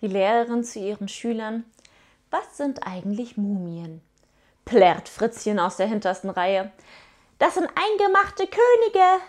Die Lehrerin zu ihren Schülern. Was sind eigentlich Mumien? Plärrt Fritzchen aus der hintersten Reihe. Das sind eingemachte Könige,